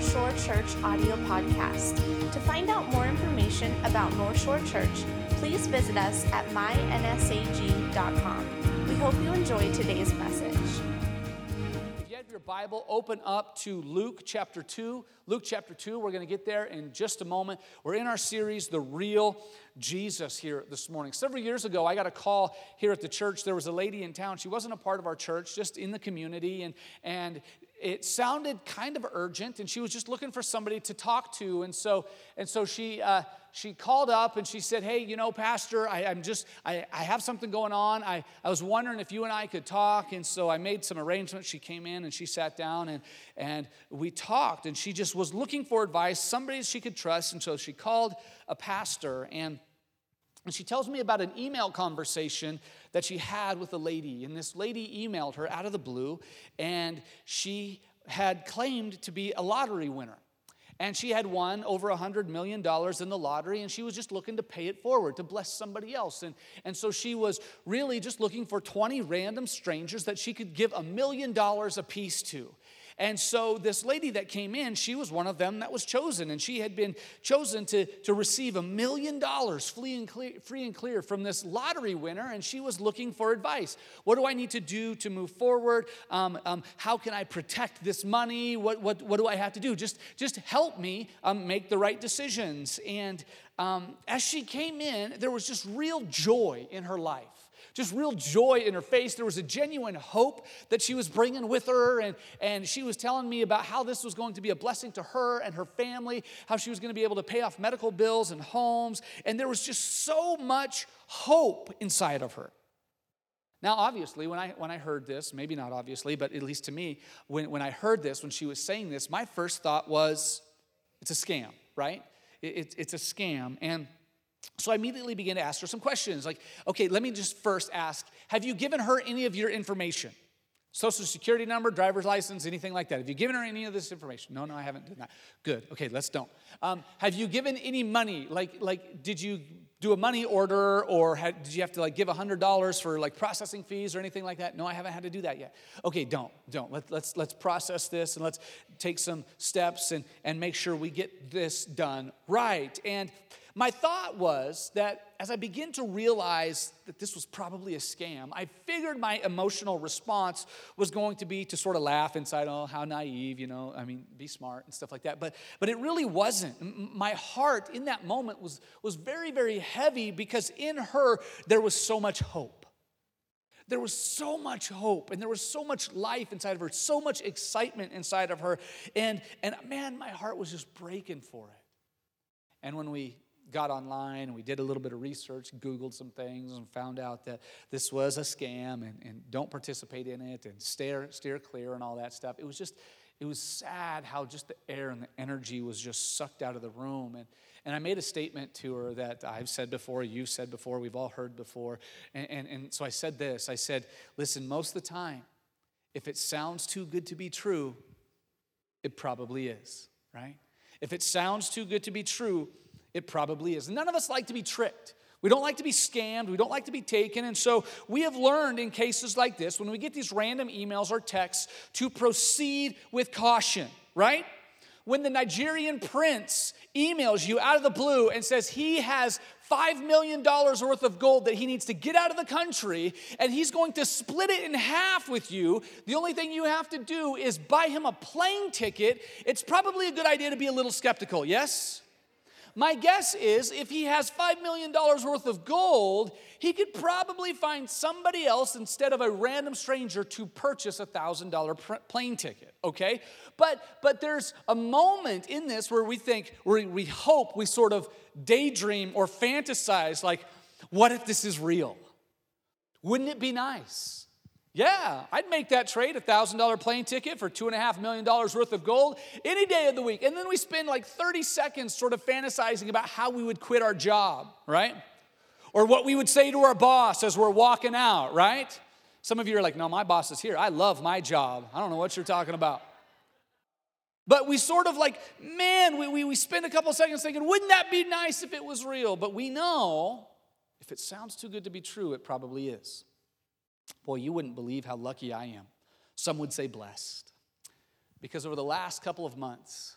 North Shore Church audio podcast. To find out more information about North Shore Church, please visit us at mynsag.com. We hope you enjoy today's message. If you have your Bible, open up to Luke chapter 2. Luke chapter 2, we're going to get there in just a moment. We're in our series, The Real Jesus, here this morning. Several years ago, I got a call here at the church. There was a lady in town. She wasn't a part of our church, just in the community. And, and it sounded kind of urgent and she was just looking for somebody to talk to and so and so she uh, she called up and she said hey you know pastor I, am just I, I have something going on. I, I was wondering if you and i could talk and so i made some arrangements. She came in and she sat down and and we talked and she just was looking for advice somebody she could trust and so she called a pastor and and she tells me about an email conversation that she had with a lady. And this lady emailed her out of the blue, and she had claimed to be a lottery winner. And she had won over $100 million in the lottery, and she was just looking to pay it forward, to bless somebody else. And, and so she was really just looking for 20 random strangers that she could give a million dollars a piece to. And so this lady that came in, she was one of them that was chosen, and she had been chosen to, to receive a million dollars free and, clear, free and clear from this lottery winner, and she was looking for advice. What do I need to do to move forward? Um, um, how can I protect this money? What, what, what do I have to do? Just, just help me um, make the right decisions. And um, as she came in, there was just real joy in her life just real joy in her face. There was a genuine hope that she was bringing with her. And, and she was telling me about how this was going to be a blessing to her and her family, how she was going to be able to pay off medical bills and homes. And there was just so much hope inside of her. Now, obviously, when I, when I heard this, maybe not obviously, but at least to me, when, when I heard this, when she was saying this, my first thought was, it's a scam, right? It, it, it's a scam. And so I immediately began to ask her some questions like, okay, let me just first ask Have you given her any of your information? Social security number, driver's license, anything like that. Have you given her any of this information? No, no, I haven't done that. Good. Okay, let's don't. Um, have you given any money? Like, like, did you do a money order, or had, did you have to like give hundred dollars for like processing fees or anything like that? No, I haven't had to do that yet. Okay, don't, don't. Let, let's let's process this and let's take some steps and and make sure we get this done right. And my thought was that as I begin to realize that this was probably a scam, I figured my emotional response was going to be to sort of laugh inside, oh, how naive, you know, I mean, be smart and stuff like that. But, but it really wasn't. My heart in that moment was, was very, very heavy because in her there was so much hope. There was so much hope and there was so much life inside of her, so much excitement inside of her. And, and man, my heart was just breaking for it. And when we got online and we did a little bit of research, Googled some things, and found out that this was a scam and, and don't participate in it and steer, steer clear and all that stuff. It was just, it was sad how just the air and the energy was just sucked out of the room. And, and I made a statement to her that I've said before, you've said before, we've all heard before. And, and, and so I said this I said, listen, most of the time, if it sounds too good to be true, it probably is, right? If it sounds too good to be true, it probably is. None of us like to be tricked. We don't like to be scammed. We don't like to be taken. And so we have learned in cases like this, when we get these random emails or texts, to proceed with caution, right? When the Nigerian prince emails you out of the blue and says he has $5 million worth of gold that he needs to get out of the country and he's going to split it in half with you, the only thing you have to do is buy him a plane ticket. It's probably a good idea to be a little skeptical, yes? My guess is if he has $5 million worth of gold, he could probably find somebody else instead of a random stranger to purchase a $1,000 plane ticket, okay? But, but there's a moment in this where we think, where we hope, we sort of daydream or fantasize like, what if this is real? Wouldn't it be nice? Yeah, I'd make that trade, a $1,000 plane ticket for $2.5 million worth of gold any day of the week. And then we spend like 30 seconds sort of fantasizing about how we would quit our job, right? Or what we would say to our boss as we're walking out, right? Some of you are like, no, my boss is here. I love my job. I don't know what you're talking about. But we sort of like, man, we, we, we spend a couple seconds thinking, wouldn't that be nice if it was real? But we know if it sounds too good to be true, it probably is. Boy, you wouldn't believe how lucky I am. Some would say blessed. Because over the last couple of months,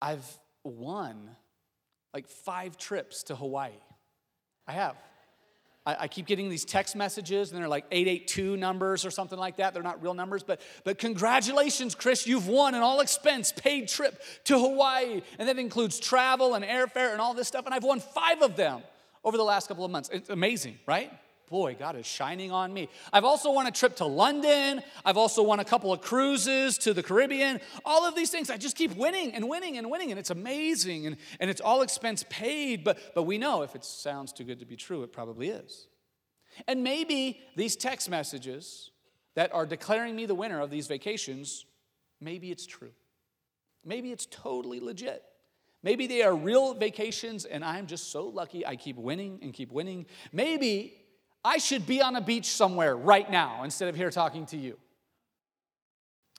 I've won like five trips to Hawaii. I have. I, keep getting these text messages, and they're like 882 numbers or something like that. They're not real numbers, but, but congratulations, Chris, you've won an all expense paid trip to Hawaii. And that includes travel and airfare and all this stuff. And I've won five of them over the last couple of months. It's amazing, right? Boy, God is shining on me. I've also won a trip to London. I've also won a couple of cruises to the Caribbean. All of these things, I just keep winning and winning and winning, and it's amazing, and, and it's all expense paid. But, but we know if it sounds too good to be true, it probably is. And maybe these text messages that are declaring me the winner of these vacations, maybe it's true. Maybe it's totally legit. Maybe they are real vacations and I'm just so lucky I keep winning and keep winning. Maybe I should be on a beach somewhere right now instead of here talking to you.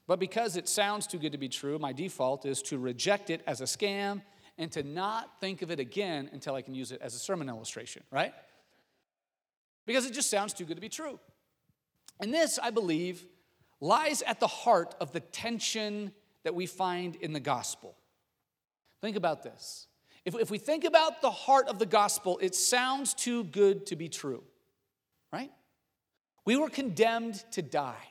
But because it sounds too good to be true, my default is to reject it as a scam and to not think of it again until I can use it as a sermon illustration, right? Because it just sounds too good to be true. And this, I believe, lies at the heart of the tension that we find in the gospel. Think about this. If, if we think about the heart of the gospel, it sounds too good to be true right? We were condemned to die.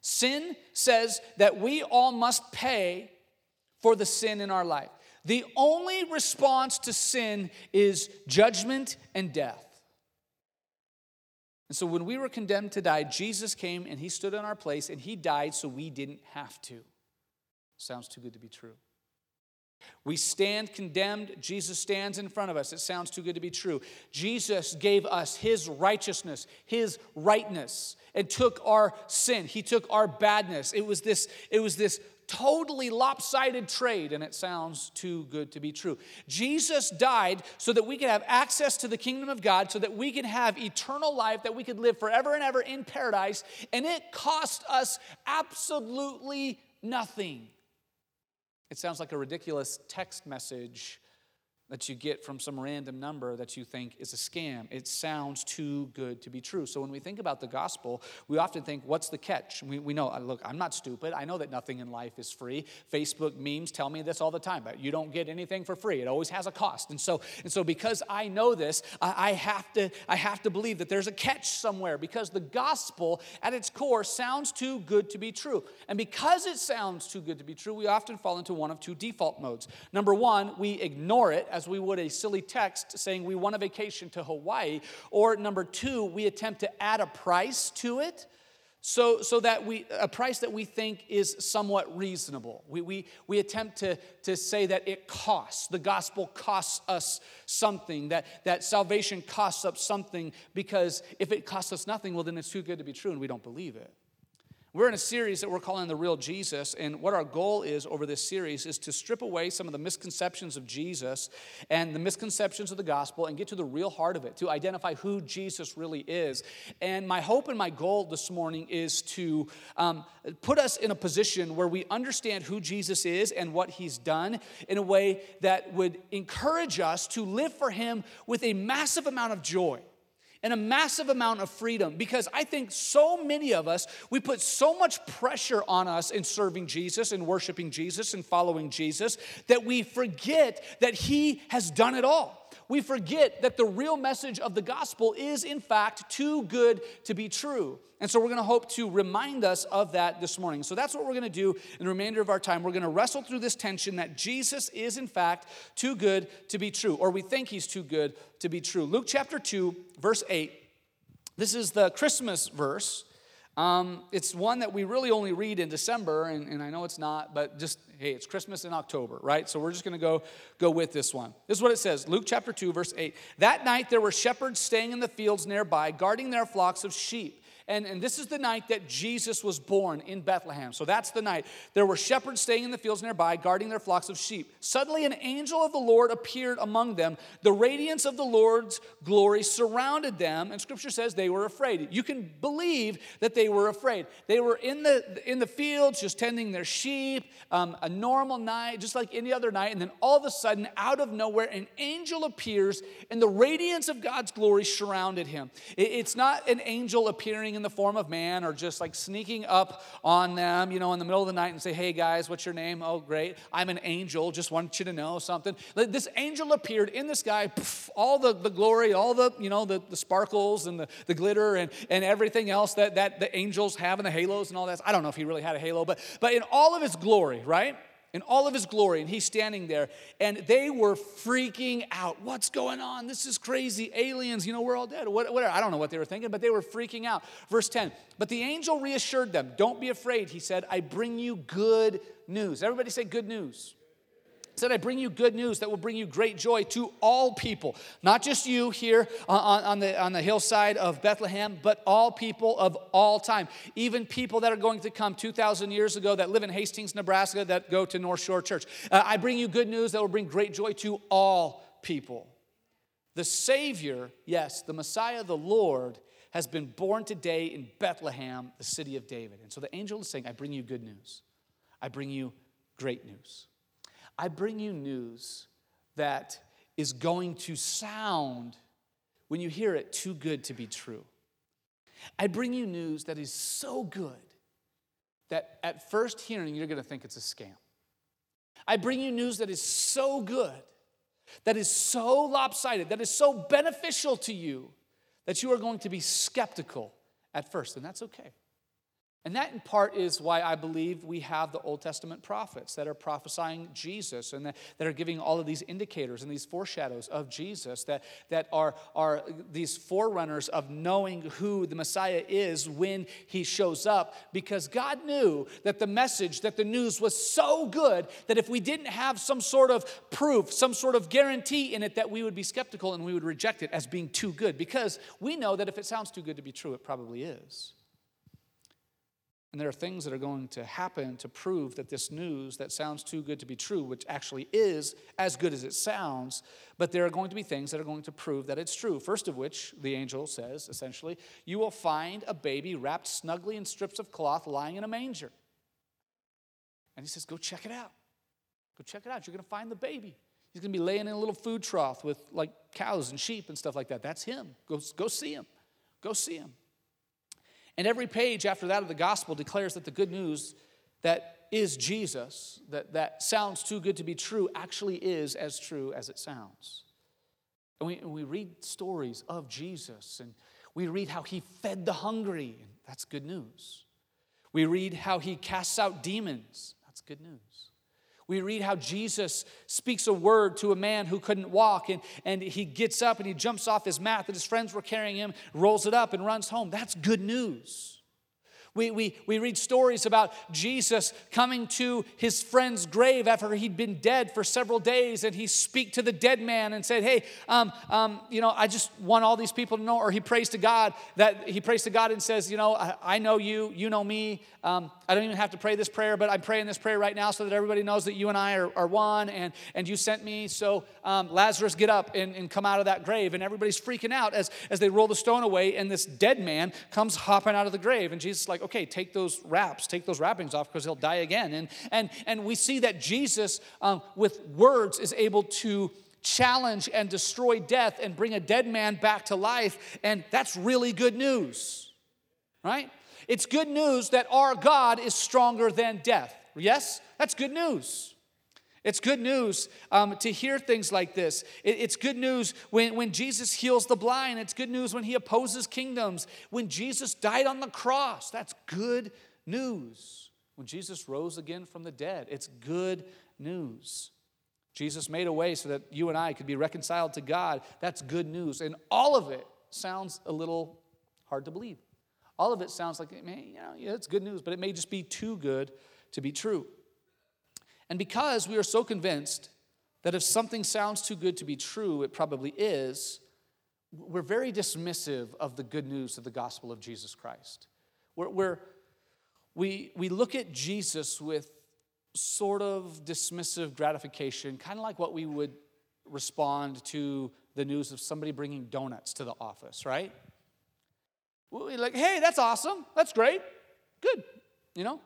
Sin says that we all must pay for the sin in our life. The only response to sin is judgment and death. And so when we were condemned to die, Jesus came and he stood in our place and he died so we didn't have to. Sounds too good to be true. We stand condemned. Jesus stands in front of us. It sounds too good to be true. Jesus gave us his righteousness, his rightness, and took our sin. He took our badness. It was this, it was this totally lopsided trade, and it sounds too good to be true. Jesus died so that we could have access to the kingdom of God, so that we could have eternal life, that we could live forever and ever in paradise, and it cost us absolutely nothing. It sounds like a ridiculous text message that you get from some random number that you think is a scam. It sounds too good to be true. So when we think about the gospel, we often think, what's the catch? We, we know, uh, look, I'm not stupid. I know that nothing in life is free. Facebook memes tell me this all the time, but you don't get anything for free. It always has a cost. And so, and so because I know this, I, I have to, I have to believe that there's a catch somewhere because the gospel at its core sounds too good to be true. And because it sounds too good to be true, we often fall into one of two default modes. Number one, we ignore it as we would a silly text saying we want a vacation to Hawaii. Or number two, we attempt to add a price to it so, so that we a price that we think is somewhat reasonable we, we, we attempt to, to say that it costs the gospel costs us something that, that salvation costs us something because if it costs us nothing well then it's too good to be true and we don't believe it we're in a series that we're calling The Real Jesus, and what our goal is over this series is to strip away some of the misconceptions of Jesus and the misconceptions of the gospel and get to the real heart of it, to identify who Jesus really is. And my hope and my goal this morning is to um, put us in a position where we understand who Jesus is and what he's done in a way that would encourage us to live for him with a massive amount of joy and a massive amount of freedom because I think so many of us, we put so much pressure on us in serving Jesus and worshiping Jesus and following Jesus that we forget that He has done it all. We forget that the real message of the gospel is, in fact, too good to be true. And so we're going to hope to remind us of that this morning. So that's what we're going to do in the remainder of our time. We're going to wrestle through this tension that Jesus is, in fact, too good to be true, or we think he's too good to be true. Luke chapter 2, verse 8. This is the Christmas verse. Um, it's one that we really only read in December, and, and I know it's not, but just hey, it's Christmas in October, right? So we're just going to go go with this one. This is what it says, Luke chapter 2 verse 8. That night there were shepherds staying in the fields nearby, guarding their flocks of sheep. And, and this is the night that Jesus was born in Bethlehem. So that's the night. There were shepherds staying in the fields nearby, guarding their flocks of sheep. Suddenly, an angel of the Lord appeared among them. The radiance of the Lord's glory surrounded them, and scripture says they were afraid. You can believe that they were afraid. They were in the, in the fields just tending their sheep, um, a normal night, just like any other night. And then all of a sudden, out of nowhere, an angel appears, and the radiance of God's glory surrounded him. It, it's not an angel appearing in the form of man or just like sneaking up on them, you know, in the middle of the night and say, hey guys, what's your name? Oh, great. I'm an angel. Just want you to know something. This angel appeared in the sky, poof, all the, the glory, all the, you know, the, the sparkles and the, the glitter and, and everything else that, that the angels have and the halos and all that. I don't know if he really had a halo, but, but in all of his glory, right? In all of his glory, and he's standing there, and they were freaking out. What's going on? This is crazy. Aliens, you know, we're all dead. Whatever. I don't know what they were thinking, but they were freaking out. Verse 10 But the angel reassured them, Don't be afraid. He said, I bring you good news. Everybody say good news said, I bring you good news that will bring you great joy to all people, not just you here on, on, the, on the hillside of Bethlehem, but all people of all time. Even people that are going to come 2,000 years ago that live in Hastings, Nebraska, that go to North Shore Church. Uh, I bring you good news that will bring great joy to all people. The Savior, yes, the Messiah, the Lord, has been born today in Bethlehem, the city of David. And so the angel is saying, I bring you good news. I bring you great news. I bring you news that is going to sound, when you hear it, too good to be true. I bring you news that is so good that at first hearing, you're going to think it's a scam. I bring you news that is so good, that is so lopsided, that is so beneficial to you that you are going to be skeptical at first, and that's okay. And that, in part, is why I believe we have the Old Testament prophets that are prophesying Jesus and that, that are giving all of these indicators and these foreshadows of Jesus that, that are, are these forerunners of knowing who the Messiah is when he shows up. Because God knew that the message, that the news was so good that if we didn't have some sort of proof, some sort of guarantee in it, that we would be skeptical and we would reject it as being too good. Because we know that if it sounds too good to be true, it probably is. And there are things that are going to happen to prove that this news that sounds too good to be true, which actually is as good as it sounds, but there are going to be things that are going to prove that it's true. First of which, the angel says essentially, you will find a baby wrapped snugly in strips of cloth lying in a manger. And he says, go check it out. Go check it out. You're going to find the baby. He's going to be laying in a little food trough with like cows and sheep and stuff like that. That's him. Go, go see him. Go see him. And every page after that of the gospel declares that the good news that is Jesus, that, that sounds too good to be true, actually is as true as it sounds. And we, and we read stories of Jesus, and we read how he fed the hungry, and that's good news. We read how he casts out demons, that's good news. We read how Jesus speaks a word to a man who couldn't walk, and, and he gets up and he jumps off his mat that his friends were carrying him, rolls it up, and runs home. That's good news. We, we, we read stories about Jesus coming to his friend's grave after he'd been dead for several days, and he speak to the dead man and said, "Hey, um, um, you know, I just want all these people to know." Or he prays to God that he prays to God and says, "You know, I, I know you, you know me. Um, I don't even have to pray this prayer, but I'm praying this prayer right now so that everybody knows that you and I are, are one, and and you sent me. So um, Lazarus, get up and, and come out of that grave." And everybody's freaking out as as they roll the stone away, and this dead man comes hopping out of the grave, and Jesus like like, okay, take those wraps, take those wrappings off because he'll die again. And, and, and we see that Jesus, um, with words, is able to challenge and destroy death and bring a dead man back to life. And that's really good news, right? It's good news that our God is stronger than death. Yes? That's good news. It's good news um, to hear things like this. It, it's good news when, when Jesus heals the blind. It's good news when he opposes kingdoms. When Jesus died on the cross, that's good news. When Jesus rose again from the dead, it's good news. Jesus made a way so that you and I could be reconciled to God. That's good news. And all of it sounds a little hard to believe. All of it sounds like, man, you know, yeah, it's good news, but it may just be too good to be true. And because we are so convinced that if something sounds too good to be true, it probably is, we're very dismissive of the good news of the gospel of Jesus Christ. We're, we're, we, we look at Jesus with sort of dismissive gratification, kind of like what we would respond to the news of somebody bringing donuts to the office, right? We're like, hey, that's awesome. That's great. Good. You know,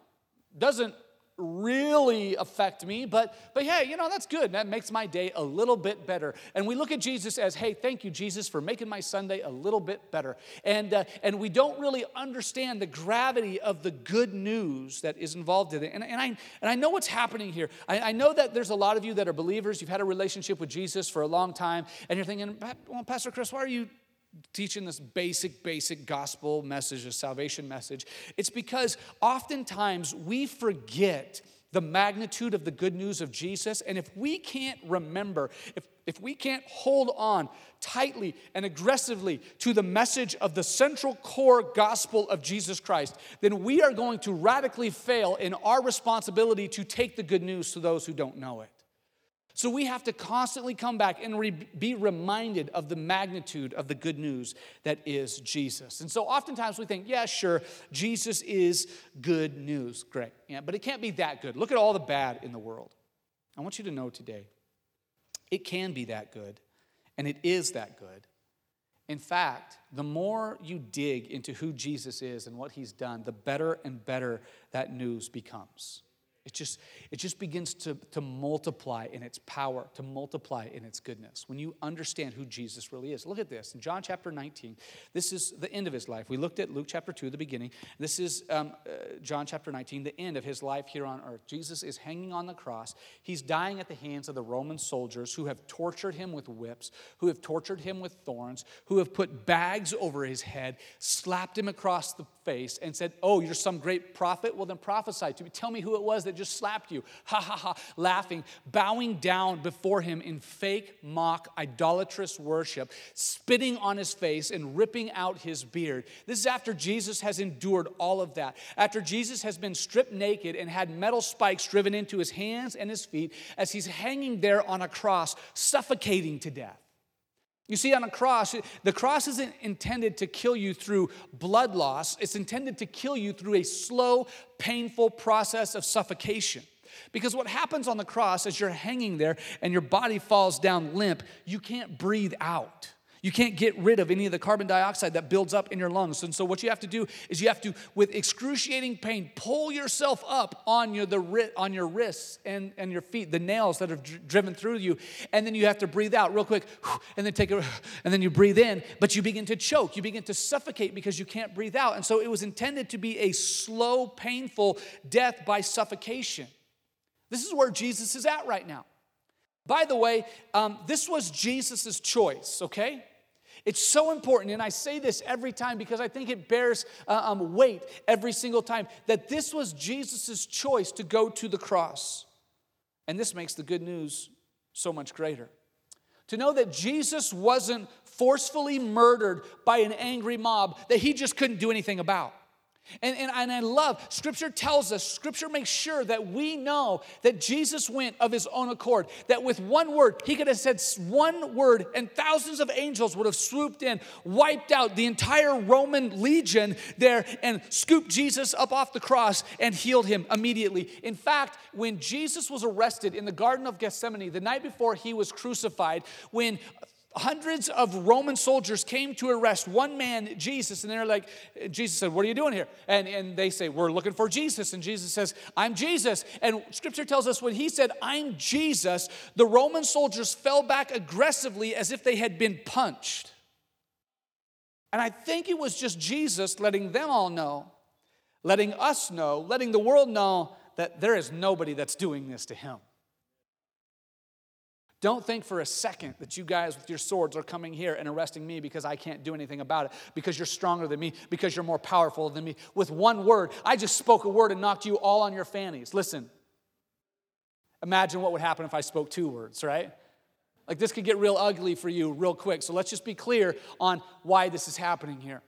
doesn't really affect me, but but hey, you know, that's good. That makes my day a little bit better. And we look at Jesus as, hey, thank you, Jesus, for making my Sunday a little bit better. And uh, and we don't really understand the gravity of the good news that is involved in it. And, and I and I know what's happening here. I, I know that there's a lot of you that are believers. You've had a relationship with Jesus for a long time, and you're thinking, well, Pastor Chris, why are you teaching this basic, basic gospel message, a salvation message, it's because oftentimes we forget the magnitude of the good news of Jesus. And if we can't remember, if, if we can't hold on tightly and aggressively to the message of the central core gospel of Jesus Christ, then we are going to radically fail in our responsibility to take the good news to those who don't know it. So we have to constantly come back and re- be reminded of the magnitude of the good news that is Jesus. And so oftentimes we think, yeah, sure, Jesus is good news. Great. Yeah, but it can't be that good. Look at all the bad in the world. I want you to know today, it can be that good, and it is that good. In fact, the more you dig into who Jesus is and what he's done, the better and better that news becomes. It just, it just begins to, to multiply in its power, to multiply in its goodness. When you understand who Jesus really is. Look at this. In John chapter 19, this is the end of his life. We looked at Luke chapter 2, the beginning. This is um, uh, John chapter 19, the end of his life here on earth. Jesus is hanging on the cross. He's dying at the hands of the Roman soldiers who have tortured him with whips, who have tortured him with thorns, who have put bags over his head, slapped him across the face, and said, Oh, you're some great prophet? Well, then prophesy to me. Tell me who it was that that just slapped you. Ha ha ha, laughing, bowing down before him in fake, mock, idolatrous worship, spitting on his face and ripping out his beard. This is after Jesus has endured all of that. After Jesus has been stripped naked and had metal spikes driven into his hands and his feet as he's hanging there on a cross, suffocating to death. You see, on a cross, the cross isn't intended to kill you through blood loss, it's intended to kill you through a slow, painful process of suffocation. Because what happens on the cross as you're hanging there and your body falls down limp, you can't breathe out. You can't get rid of any of the carbon dioxide that builds up in your lungs. And so, what you have to do is you have to, with excruciating pain, pull yourself up on your, the, on your wrists and, and your feet, the nails that have driven through you. And then you have to breathe out real quick, and then take a, and then you breathe in, but you begin to choke. You begin to suffocate because you can't breathe out. And so, it was intended to be a slow, painful death by suffocation. This is where Jesus is at right now. By the way, um, this was Jesus' choice, okay? It's so important, and I say this every time because I think it bears uh, um, weight every single time that this was Jesus' choice to go to the cross. And this makes the good news so much greater. To know that Jesus wasn't forcefully murdered by an angry mob that he just couldn't do anything about. And, and, and I love, Scripture tells us, Scripture makes sure that we know that Jesus went of his own accord. That with one word, he could have said one word, and thousands of angels would have swooped in, wiped out the entire Roman legion there, and scooped Jesus up off the cross and healed him immediately. In fact, when Jesus was arrested in the Garden of Gethsemane, the night before he was crucified, when hundreds of Roman soldiers came to arrest one man, Jesus, and they're like, Jesus said, What are you doing here? And, and they say, We're looking for Jesus. And Jesus says, I'm Jesus. And scripture tells us when he said, I'm Jesus, the Roman soldiers fell back aggressively as if they had been punched. And I think it was just Jesus letting them all know, letting us know, letting the world know that there is nobody that's doing this to him. Don't think for a second that you guys with your swords are coming here and arresting me because I can't do anything about it, because you're stronger than me, because you're more powerful than me. With one word, I just spoke a word and knocked you all on your fannies. Listen, imagine what would happen if I spoke two words, right? Like this could get real ugly for you real quick. So let's just be clear on why this is happening here.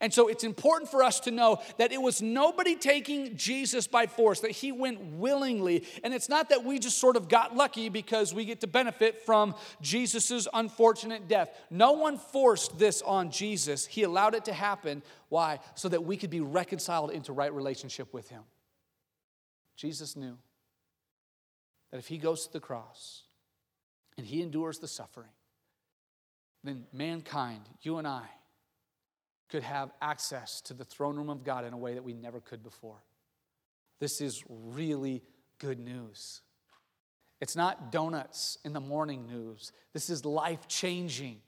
And so it's important for us to know that it was nobody taking Jesus by force, that he went willingly. And it's not that we just sort of got lucky because we get to benefit from Jesus' unfortunate death. No one forced this on Jesus, he allowed it to happen. Why? So that we could be reconciled into right relationship with him. Jesus knew that if he goes to the cross and he endures the suffering, then mankind, you and I, could have access to the throne room of God in a way that we never could before. This is really good news. It's not donuts in the morning news. This is life changing,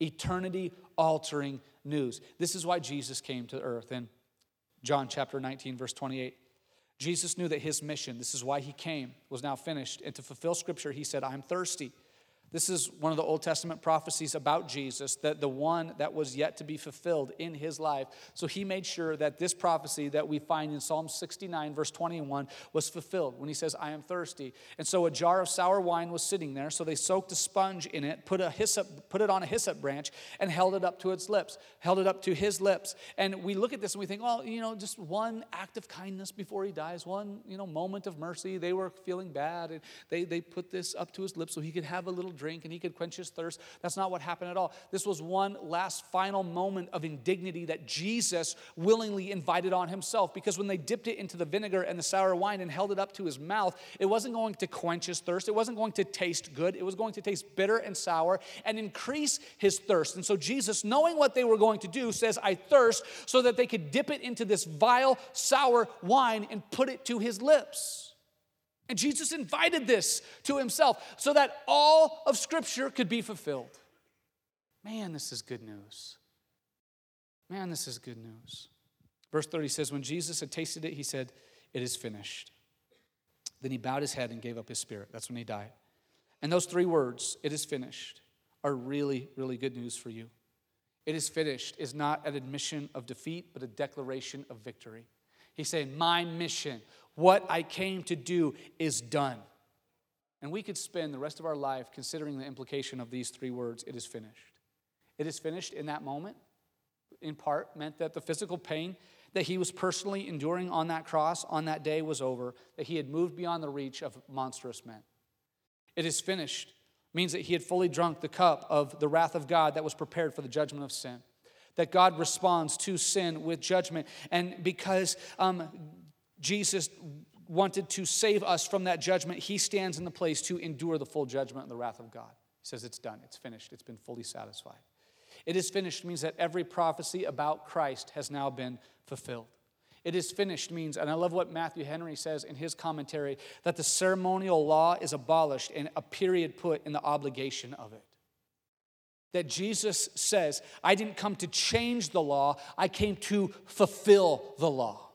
eternity altering news. This is why Jesus came to earth in John chapter 19, verse 28. Jesus knew that his mission, this is why he came, was now finished. And to fulfill scripture, he said, I'm thirsty. This is one of the Old Testament prophecies about Jesus, that the one that was yet to be fulfilled in his life. So he made sure that this prophecy that we find in Psalm 69, verse 21, was fulfilled when he says, I am thirsty. And so a jar of sour wine was sitting there. So they soaked a sponge in it, put, a hyssop, put it on a hyssop branch, and held it up to its lips, held it up to his lips. And we look at this and we think, well, you know, just one act of kindness before he dies, one, you know, moment of mercy. They were feeling bad, and they, they put this up to his lips so he could have a little drink and he could quench his thirst. That's not what happened at all. This was one last final moment of indignity that Jesus willingly invited on himself because when they dipped it into the vinegar and the sour wine and held it up to his mouth, it wasn't going to quench his thirst. It wasn't going to taste good. It was going to taste bitter and sour and increase his thirst. And so Jesus, knowing what they were going to do, says, I thirst, so that they could dip it into this vile, sour wine and put it to his lips. And Jesus invited this to himself so that all of Scripture could be fulfilled. Man, this is good news. Man, this is good news. Verse 30 says, When Jesus had tasted it, he said, It is finished. Then he bowed his head and gave up his spirit. That's when he died. And those three words, it is finished, are really, really good news for you. It is finished is not an admission of defeat, but a declaration of victory. He's saying, My mission, what I came to do is done. And we could spend the rest of our life considering the implication of these three words it is finished. It is finished in that moment, in part, meant that the physical pain that he was personally enduring on that cross on that day was over, that he had moved beyond the reach of monstrous men. It is finished means that he had fully drunk the cup of the wrath of God that was prepared for the judgment of sin. That God responds to sin with judgment. And because um, Jesus wanted to save us from that judgment, he stands in the place to endure the full judgment and the wrath of God. He says, It's done, it's finished, it's been fully satisfied. It is finished means that every prophecy about Christ has now been fulfilled. It is finished means, and I love what Matthew Henry says in his commentary, that the ceremonial law is abolished and a period put in the obligation of it. That Jesus says, I didn't come to change the law, I came to fulfill the law.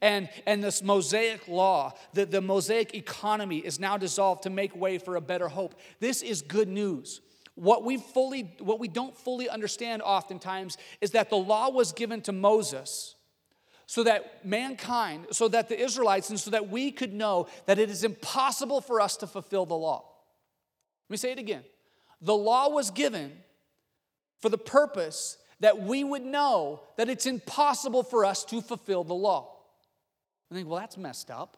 And, and this Mosaic law, the, the Mosaic economy is now dissolved to make way for a better hope. This is good news. What we fully, what we don't fully understand oftentimes is that the law was given to Moses so that mankind, so that the Israelites, and so that we could know that it is impossible for us to fulfill the law. Let me say it again. The law was given for the purpose that we would know that it's impossible for us to fulfill the law. I think, well, that's messed up.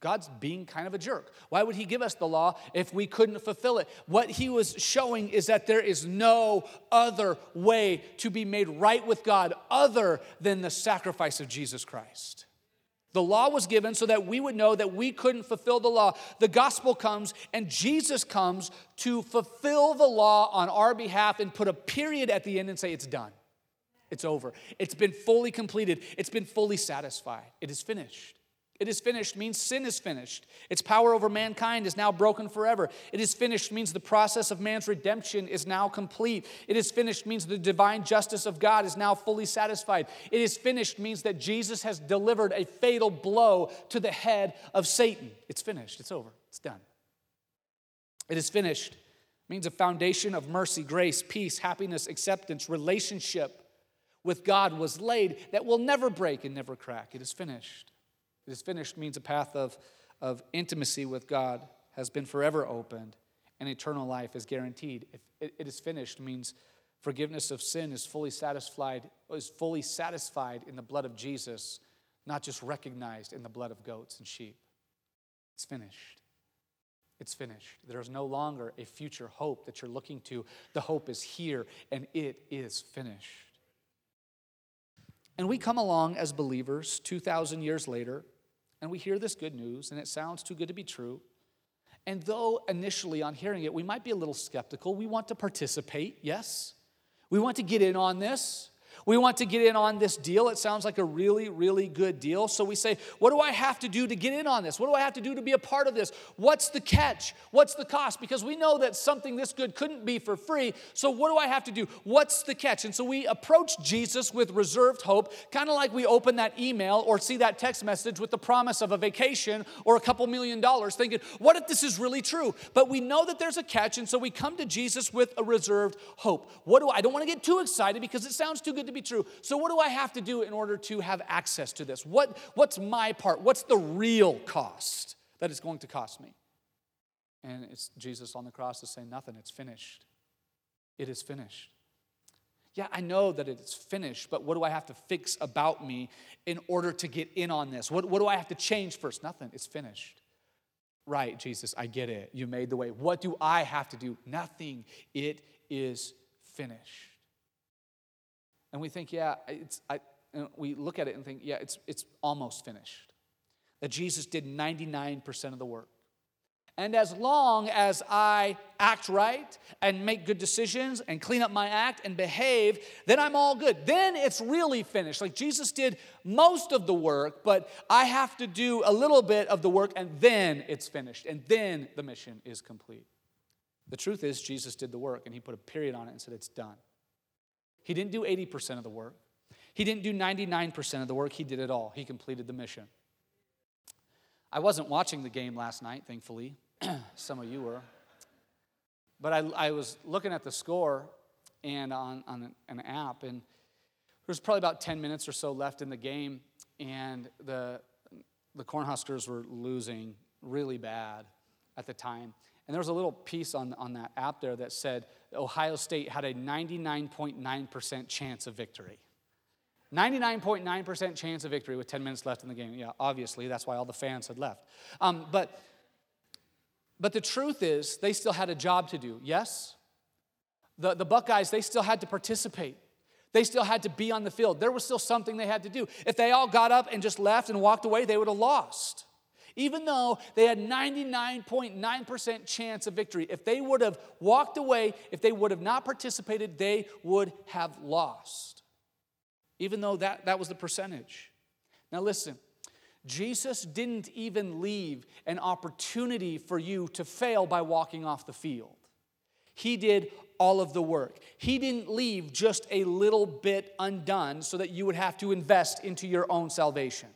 God's being kind of a jerk. Why would He give us the law if we couldn't fulfill it? What He was showing is that there is no other way to be made right with God other than the sacrifice of Jesus Christ. The law was given so that we would know that we couldn't fulfill the law. The gospel comes and Jesus comes to fulfill the law on our behalf and put a period at the end and say, It's done. It's over. It's been fully completed. It's been fully satisfied. It is finished. It is finished means sin is finished. Its power over mankind is now broken forever. It is finished means the process of man's redemption is now complete. It is finished means the divine justice of God is now fully satisfied. It is finished means that Jesus has delivered a fatal blow to the head of Satan. It's finished. It's over. It's done. It is finished means a foundation of mercy, grace, peace, happiness, acceptance, relationship with God was laid that will never break and never crack. It is finished. It is finished means a path of, of intimacy with God has been forever opened and eternal life is guaranteed. If it, it is finished means forgiveness of sin is fully satisfied, is fully satisfied in the blood of Jesus, not just recognized in the blood of goats and sheep. It's finished. It's finished. There is no longer a future hope that you're looking to. The hope is here and it is finished. And we come along as believers 2,000 years later, and we hear this good news, and it sounds too good to be true. And though initially on hearing it, we might be a little skeptical, we want to participate, yes. We want to get in on this. We want to get in on this deal. It sounds like a really, really good deal. So we say, What do I have to do to get in on this? What do I have to do to be a part of this? What's the catch? What's the cost? Because we know that something this good couldn't be for free. So what do I have to do? What's the catch? And so we approach Jesus with reserved hope, kind of like we open that email or see that text message with the promise of a vacation or a couple million dollars, thinking, What if this is really true? But we know that there's a catch. And so we come to Jesus with a reserved hope. What do I, I don't want to get too excited because it sounds too good to be true. So, what do I have to do in order to have access to this? What, what's my part? What's the real cost that it's going to cost me? And it's Jesus on the cross is saying, Nothing, it's finished. It is finished. Yeah, I know that it's finished, but what do I have to fix about me in order to get in on this? What, what do I have to change first? Nothing, it's finished. Right, Jesus, I get it. You made the way. What do I have to do? Nothing. It is finished. And we think, yeah, it's, I, we look at it and think, yeah, it's, it's almost finished. That Jesus did 99% of the work. And as long as I act right and make good decisions and clean up my act and behave, then I'm all good. Then it's really finished. Like Jesus did most of the work, but I have to do a little bit of the work and then it's finished. And then the mission is complete. The truth is, Jesus did the work and he put a period on it and said, It's done. He didn't do 80% of the work, he didn't do 99% of the work. He did it all. He completed the mission. I wasn't watching the game last night, thankfully. Some of you were. But I, I was looking at the score and on, on an app, and there was probably about 10 minutes or so left in the game, and the, the Cornhuskers were losing really bad at the time. And there was a little piece on, on that app there that said Ohio State had a 99.9% chance of victory. 99.9% chance of victory with 10 minutes left in the game. Yeah, obviously, that's why all the fans had left. Um, but, but the truth is, they still had a job to do, yes? The, the Buckeyes, they still had to participate. They still had to be on the field. There was still something they had to do. If they all got up and just left and walked away, they would have lost. Even though they had 99.9% chance of victory, if they would have walked away, if they would have not participated, they would have lost. Even though that, that was the percentage. Now, listen, Jesus didn't even leave an opportunity for you to fail by walking off the field. He did all of the work. He didn't leave just a little bit undone so that you would have to invest into your own salvation.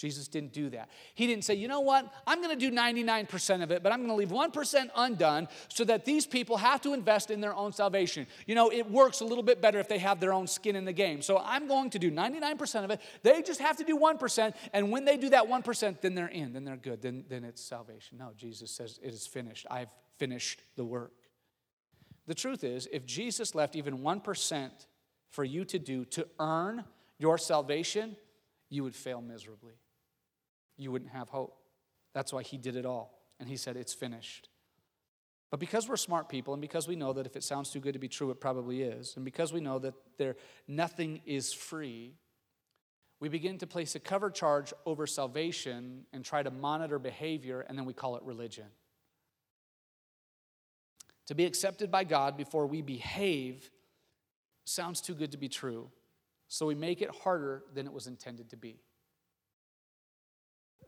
Jesus didn't do that. He didn't say, you know what, I'm going to do 99% of it, but I'm going to leave 1% undone so that these people have to invest in their own salvation. You know, it works a little bit better if they have their own skin in the game. So I'm going to do 99% of it. They just have to do 1%. And when they do that 1%, then they're in, then they're good, then, then it's salvation. No, Jesus says, it is finished. I've finished the work. The truth is, if Jesus left even 1% for you to do to earn your salvation, you would fail miserably you wouldn't have hope. That's why he did it all. And he said, It's finished. But because we're smart people, and because we know that if it sounds too good to be true, it probably is, and because we know that there nothing is free, we begin to place a cover charge over salvation and try to monitor behavior, and then we call it religion. To be accepted by God before we behave sounds too good to be true, so we make it harder than it was intended to be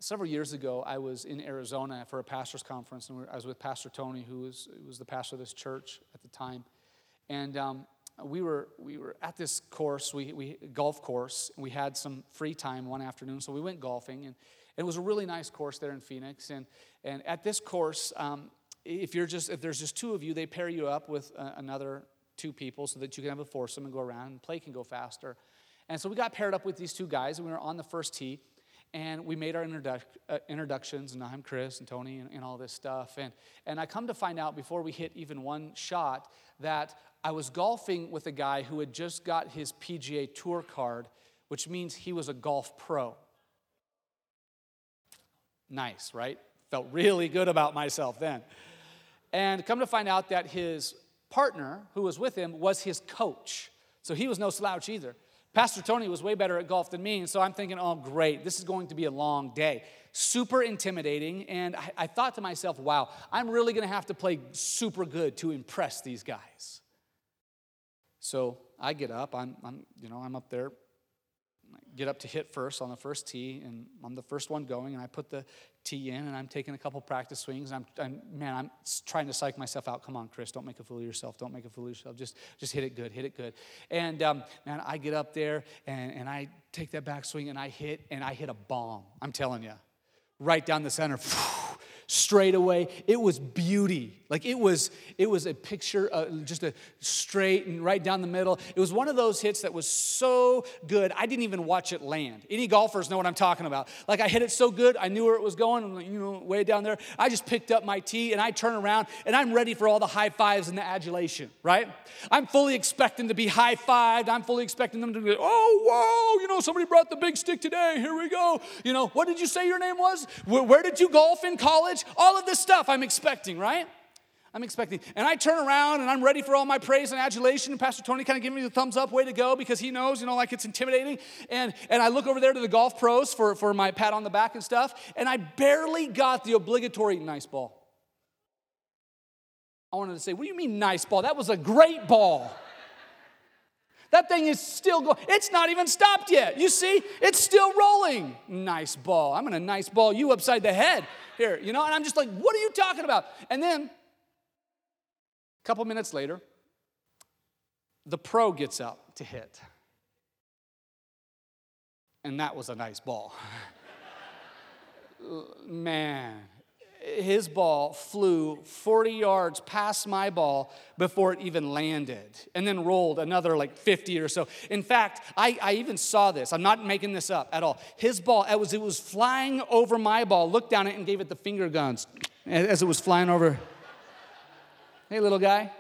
several years ago, I was in Arizona for a pastor's conference, and I was with Pastor Tony, who was, was the pastor of this church at the time. And um, we, were, we were at this course, we, we, golf course, and we had some free time one afternoon, so we went golfing. And it was a really nice course there in Phoenix. And, and at this course, um, if, you're just, if there's just two of you, they pair you up with uh, another two people so that you can have a foursome and go around, and play can go faster. And so we got paired up with these two guys, and we were on the first tee and we made our introduc- uh, introductions, and I'm Chris and Tony and, and all this stuff. And, and I come to find out before we hit even one shot that I was golfing with a guy who had just got his PGA Tour card, which means he was a golf pro. Nice, right? Felt really good about myself then. And come to find out that his partner, who was with him, was his coach. So he was no slouch either. Pastor Tony was way better at golf than me, and so I'm thinking, oh, great, this is going to be a long day. Super intimidating, and I, I thought to myself, wow, I'm really gonna have to play super good to impress these guys. So I get up. I'm, I'm, you know, I'm up there. I get up to hit first on the first tee, and I'm the first one going. And I put the tee in, and I'm taking a couple practice swings. I'm, I'm, man, I'm trying to psych myself out. Come on, Chris, don't make a fool of yourself. Don't make a fool of yourself. Just, just hit it good. Hit it good. And um, man, I get up there, and, and I take that backswing and I hit, and I hit a bomb. I'm telling you, right down the center straight away. It was beauty. Like it was it was a picture uh, just a straight and right down the middle. It was one of those hits that was so good i didn't even watch it land. Any golfers know what i'm talking about. Like i hit it so good i knew where it was going you know way down there. I just picked up my tee and i turn around and i'm ready for all the high fives and the adulation right? I'm fully expecting to be high fived. I'm fully expecting them to be oh whoa you know somebody brought the big stick today. Here we go. You know what did you say your name was? Where, where did you golf in college all of this stuff I'm expecting, right? I'm expecting. And I turn around and I'm ready for all my praise and adulation. And Pastor Tony kind of giving me the thumbs up, way to go, because he knows, you know, like it's intimidating. And, and I look over there to the golf pros for, for my pat on the back and stuff. And I barely got the obligatory nice ball. I wanted to say, what do you mean nice ball? That was a great ball. That thing is still going. It's not even stopped yet. You see, it's still rolling. Nice ball. I'm going to nice ball you upside the head here, you know? And I'm just like, what are you talking about? And then a couple minutes later, the pro gets up to hit. And that was a nice ball. Man, his ball flew 40 yards past my ball before it even landed and then rolled another like 50 or so. In fact I, I even saw this. I'm not making this up at all. His ball it was, it was flying over my ball looked down it and gave it the finger guns as it was flying over. Hey little guy.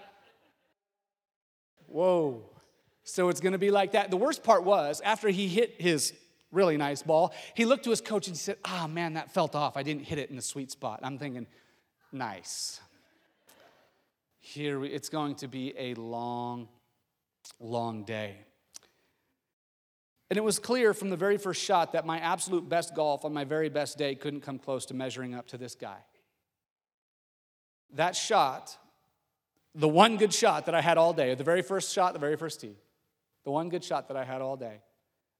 Whoa. So it's going to be like that. The worst part was after he hit his really nice ball. He looked to his coach and he said, Ah, oh, man, that felt off. I didn't hit it in the sweet spot. I'm thinking, nice. Here, we, it's going to be a long, long day. And it was clear from the very first shot that my absolute best golf on my very best day couldn't come close to measuring up to this guy. That shot, the one good shot that I had all day, the very first shot, the very first tee, the one good shot that I had all day,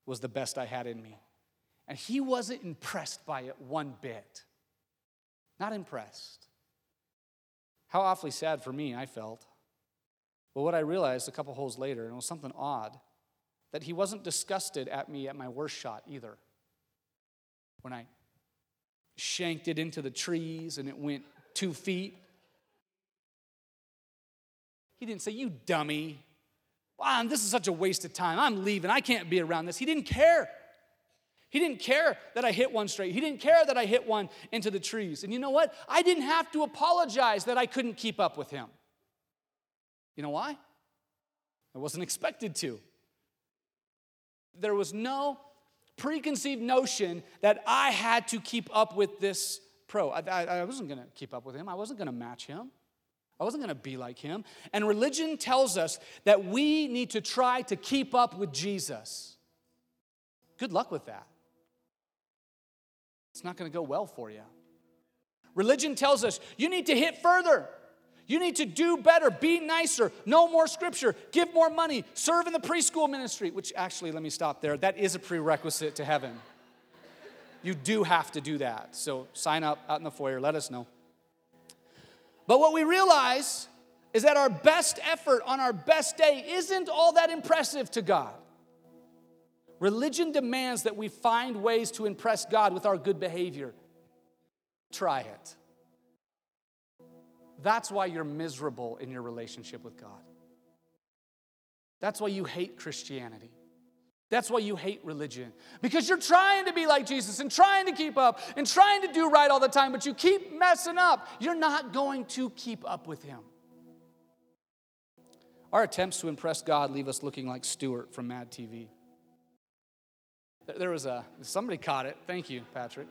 was the best I had in me. And he wasn't impressed by it one bit. Not impressed. How awfully sad for me I felt. But what I realized a couple holes later, and it was something odd, that he wasn't disgusted at me at my worst shot either. When I shanked it into the trees and it went two feet, he didn't say, You dummy. Wow, this is such a waste of time. I'm leaving. I can't be around this. He didn't care. He didn't care that I hit one straight. He didn't care that I hit one into the trees. And you know what? I didn't have to apologize that I couldn't keep up with him. You know why? I wasn't expected to. There was no preconceived notion that I had to keep up with this pro. I, I, I wasn't going to keep up with him, I wasn't going to match him. I wasn't going to be like him. And religion tells us that we need to try to keep up with Jesus. Good luck with that. It's not going to go well for you. Religion tells us you need to hit further. You need to do better, be nicer, know more scripture, give more money, serve in the preschool ministry, which actually, let me stop there. That is a prerequisite to heaven. You do have to do that. So sign up out in the foyer, let us know. But what we realize is that our best effort on our best day isn't all that impressive to God. Religion demands that we find ways to impress God with our good behavior. Try it. That's why you're miserable in your relationship with God. That's why you hate Christianity. That's why you hate religion. Because you're trying to be like Jesus and trying to keep up and trying to do right all the time, but you keep messing up. You're not going to keep up with Him. Our attempts to impress God leave us looking like Stuart from Mad TV. There was a, somebody caught it. Thank you, Patrick.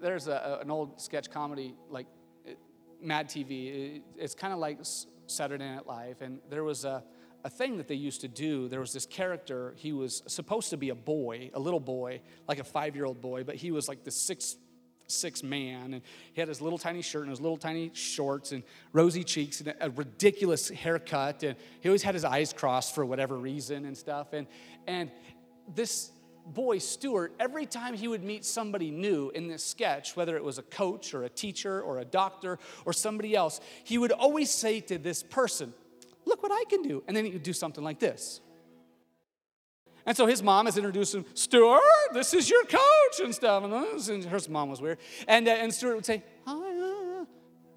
There's a, an old sketch comedy like Mad TV. It's kind of like Saturday Night Live, and there was a, a thing that they used to do. There was this character, he was supposed to be a boy, a little boy, like a five year old boy, but he was like the six six man, and he had his little tiny shirt and his little tiny shorts and rosy cheeks and a ridiculous haircut, and he always had his eyes crossed for whatever reason and stuff. And and this boy, Stuart, every time he would meet somebody new in this sketch, whether it was a coach or a teacher or a doctor or somebody else, he would always say to this person, Look what I can do. And then he would do something like this. And so his mom has introduced him, Stuart, this is your coach and stuff. And her mom was weird. And, uh, and Stuart would say, Hi, uh,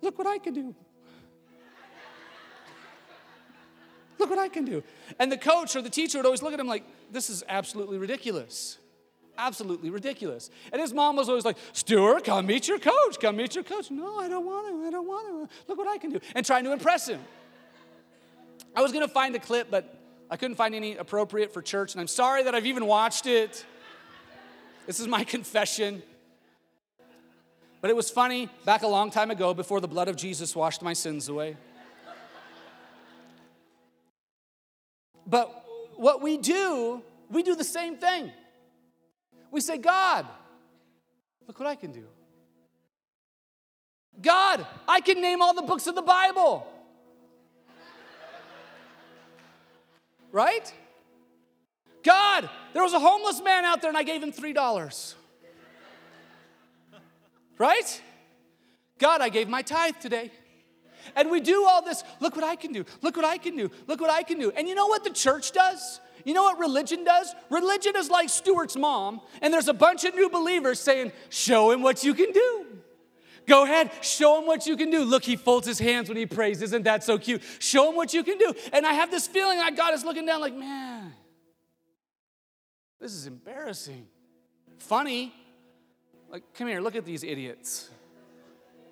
look what I can do. look what I can do. And the coach or the teacher would always look at him like, This is absolutely ridiculous. Absolutely ridiculous. And his mom was always like, Stuart, come meet your coach. Come meet your coach. No, I don't want to. I don't want to. Look what I can do. And trying to impress him. I was going to find a clip, but I couldn't find any appropriate for church, and I'm sorry that I've even watched it. This is my confession. But it was funny back a long time ago before the blood of Jesus washed my sins away. But what we do, we do the same thing. We say, God, look what I can do. God, I can name all the books of the Bible. Right? God, there was a homeless man out there and I gave him $3. Right? God, I gave my tithe today. And we do all this. Look what I can do. Look what I can do. Look what I can do. And you know what the church does? You know what religion does? Religion is like Stuart's mom, and there's a bunch of new believers saying, Show him what you can do. Go ahead, show him what you can do. Look, he folds his hands when he prays. Isn't that so cute? Show him what you can do. And I have this feeling like God is looking down, like, man, this is embarrassing. Funny. Like, come here, look at these idiots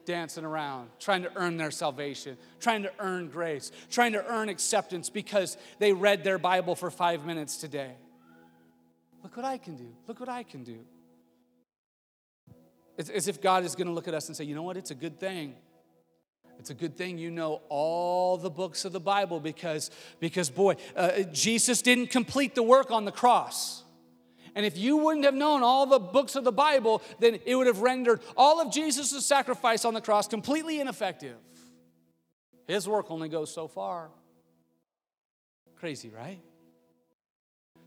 dancing around, trying to earn their salvation, trying to earn grace, trying to earn acceptance because they read their Bible for five minutes today. Look what I can do. Look what I can do. It's as if God is going to look at us and say, you know what? It's a good thing. It's a good thing you know all the books of the Bible because, because boy, uh, Jesus didn't complete the work on the cross. And if you wouldn't have known all the books of the Bible, then it would have rendered all of Jesus' sacrifice on the cross completely ineffective. His work only goes so far. Crazy, right?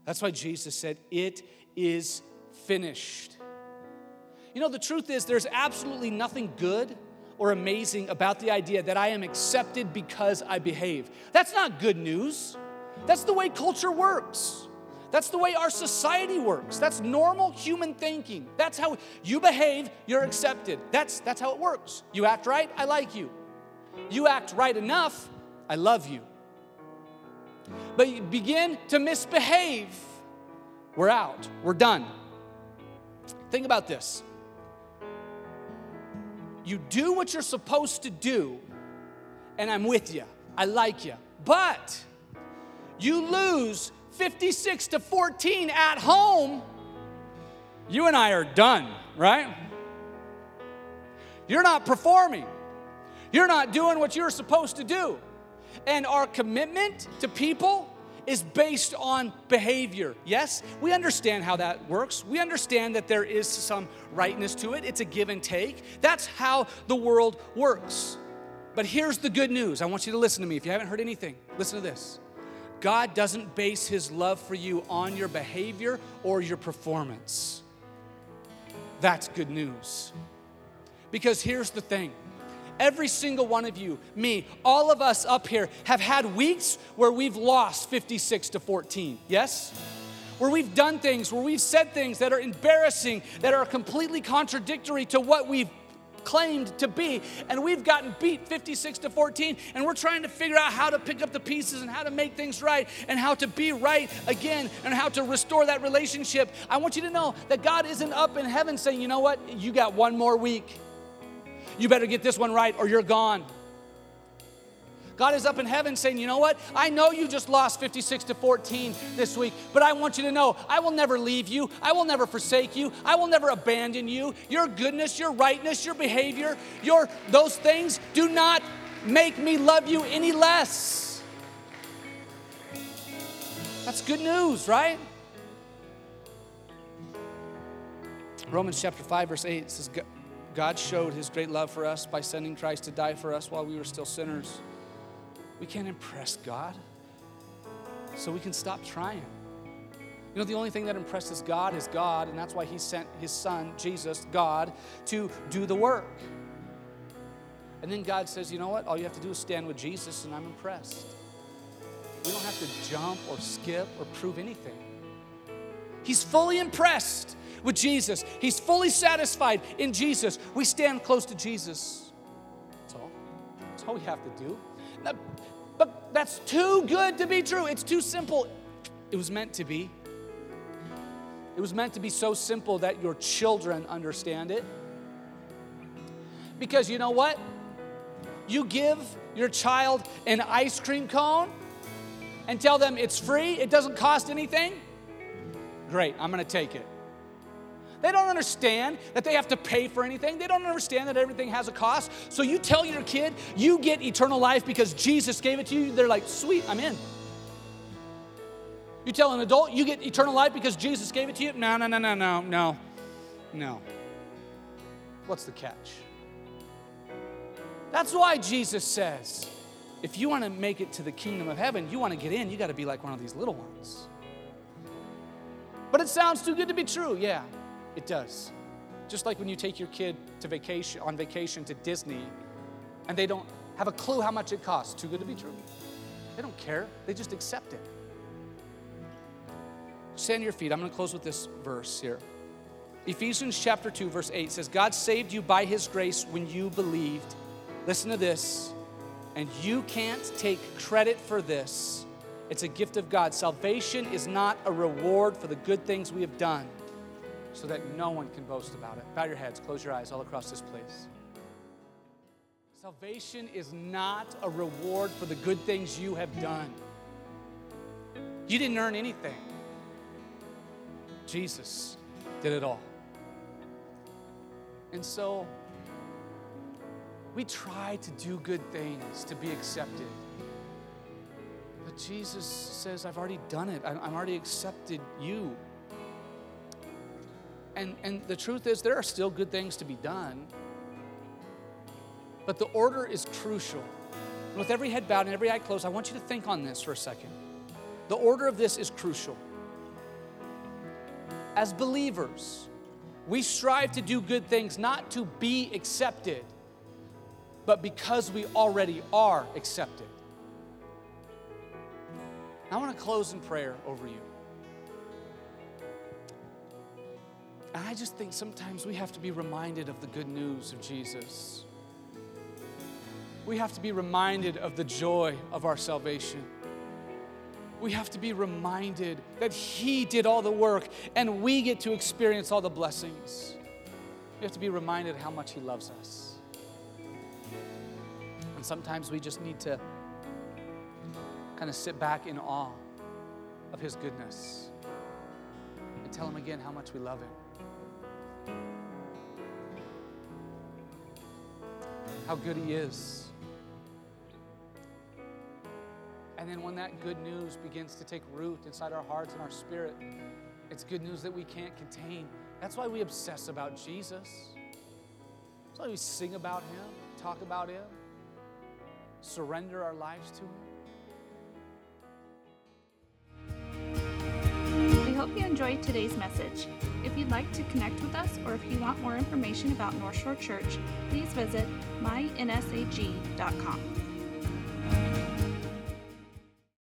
That's why Jesus said, It is finished. You know, the truth is, there's absolutely nothing good or amazing about the idea that I am accepted because I behave. That's not good news. That's the way culture works. That's the way our society works. That's normal human thinking. That's how you behave, you're accepted. That's, that's how it works. You act right, I like you. You act right enough, I love you. But you begin to misbehave, we're out, we're done. Think about this you do what you're supposed to do, and I'm with you. I like you. But you lose 56 to 14 at home, you and I are done, right? You're not performing. You're not doing what you're supposed to do. And our commitment to people is based on behavior. Yes, we understand how that works. We understand that there is some rightness to it, it's a give and take. That's how the world works. But here's the good news. I want you to listen to me. If you haven't heard anything, listen to this. God doesn't base his love for you on your behavior or your performance. That's good news. Because here's the thing Every single one of you, me, all of us up here have had weeks where we've lost 56 to 14. Yes? Where we've done things, where we've said things that are embarrassing, that are completely contradictory to what we've claimed to be and we've gotten beat 56 to 14 and we're trying to figure out how to pick up the pieces and how to make things right and how to be right again and how to restore that relationship i want you to know that god isn't up in heaven saying you know what you got one more week you better get this one right or you're gone. God is up in heaven saying, You know what? I know you just lost 56 to 14 this week, but I want you to know I will never leave you. I will never forsake you. I will never abandon you. Your goodness, your rightness, your behavior, your those things do not make me love you any less. That's good news, right? Romans chapter 5, verse 8 says, God showed his great love for us by sending Christ to die for us while we were still sinners. We can't impress God, so we can stop trying. You know, the only thing that impresses God is God, and that's why He sent His Son, Jesus, God, to do the work. And then God says, you know what? All you have to do is stand with Jesus, and I'm impressed. We don't have to jump or skip or prove anything. He's fully impressed with Jesus, He's fully satisfied in Jesus. We stand close to Jesus. That's all. That's all we have to do. But that's too good to be true. It's too simple. It was meant to be. It was meant to be so simple that your children understand it. Because you know what? You give your child an ice cream cone and tell them it's free, it doesn't cost anything. Great, I'm gonna take it. They don't understand that they have to pay for anything. They don't understand that everything has a cost. So you tell your kid you get eternal life because Jesus gave it to you. They're like, sweet, I'm in. You tell an adult you get eternal life because Jesus gave it to you? No, no, no, no, no, no, no. What's the catch? That's why Jesus says, if you want to make it to the kingdom of heaven, you want to get in, you got to be like one of these little ones. But it sounds too good to be true. Yeah, it does. Just like when you take your kid to vacation on vacation to Disney and they don't have a clue how much it costs. Too good to be true. They don't care. They just accept it. Stand your feet. I'm going to close with this verse here. Ephesians chapter 2, verse 8 says, God saved you by his grace when you believed. Listen to this. And you can't take credit for this. It's a gift of God. Salvation is not a reward for the good things we have done, so that no one can boast about it. Bow your heads, close your eyes all across this place. Salvation is not a reward for the good things you have done. You didn't earn anything. Jesus did it all. And so we try to do good things to be accepted. But Jesus says, I've already done it. I'm already accepted you. And, and the truth is, there are still good things to be done. But the order is crucial. And with every head bowed and every eye closed, I want you to think on this for a second. The order of this is crucial as believers, we strive to do good things not to be accepted, but because we already are accepted. I want to close in prayer over you. And I just think sometimes we have to be reminded of the good news of Jesus. We have to be reminded of the joy of our salvation we have to be reminded that He did all the work and we get to experience all the blessings. We have to be reminded how much He loves us. And sometimes we just need to kind of sit back in awe of His goodness and tell Him again how much we love Him. How good He is. And then when that good news begins to take root inside our hearts and our spirit, it's good news that we can't contain. That's why we obsess about Jesus. That's why we sing about Him, talk about Him, surrender our lives to hope you enjoyed today's message. If you'd like to connect with us or if you want more information about North Shore Church, please visit mynsag.com.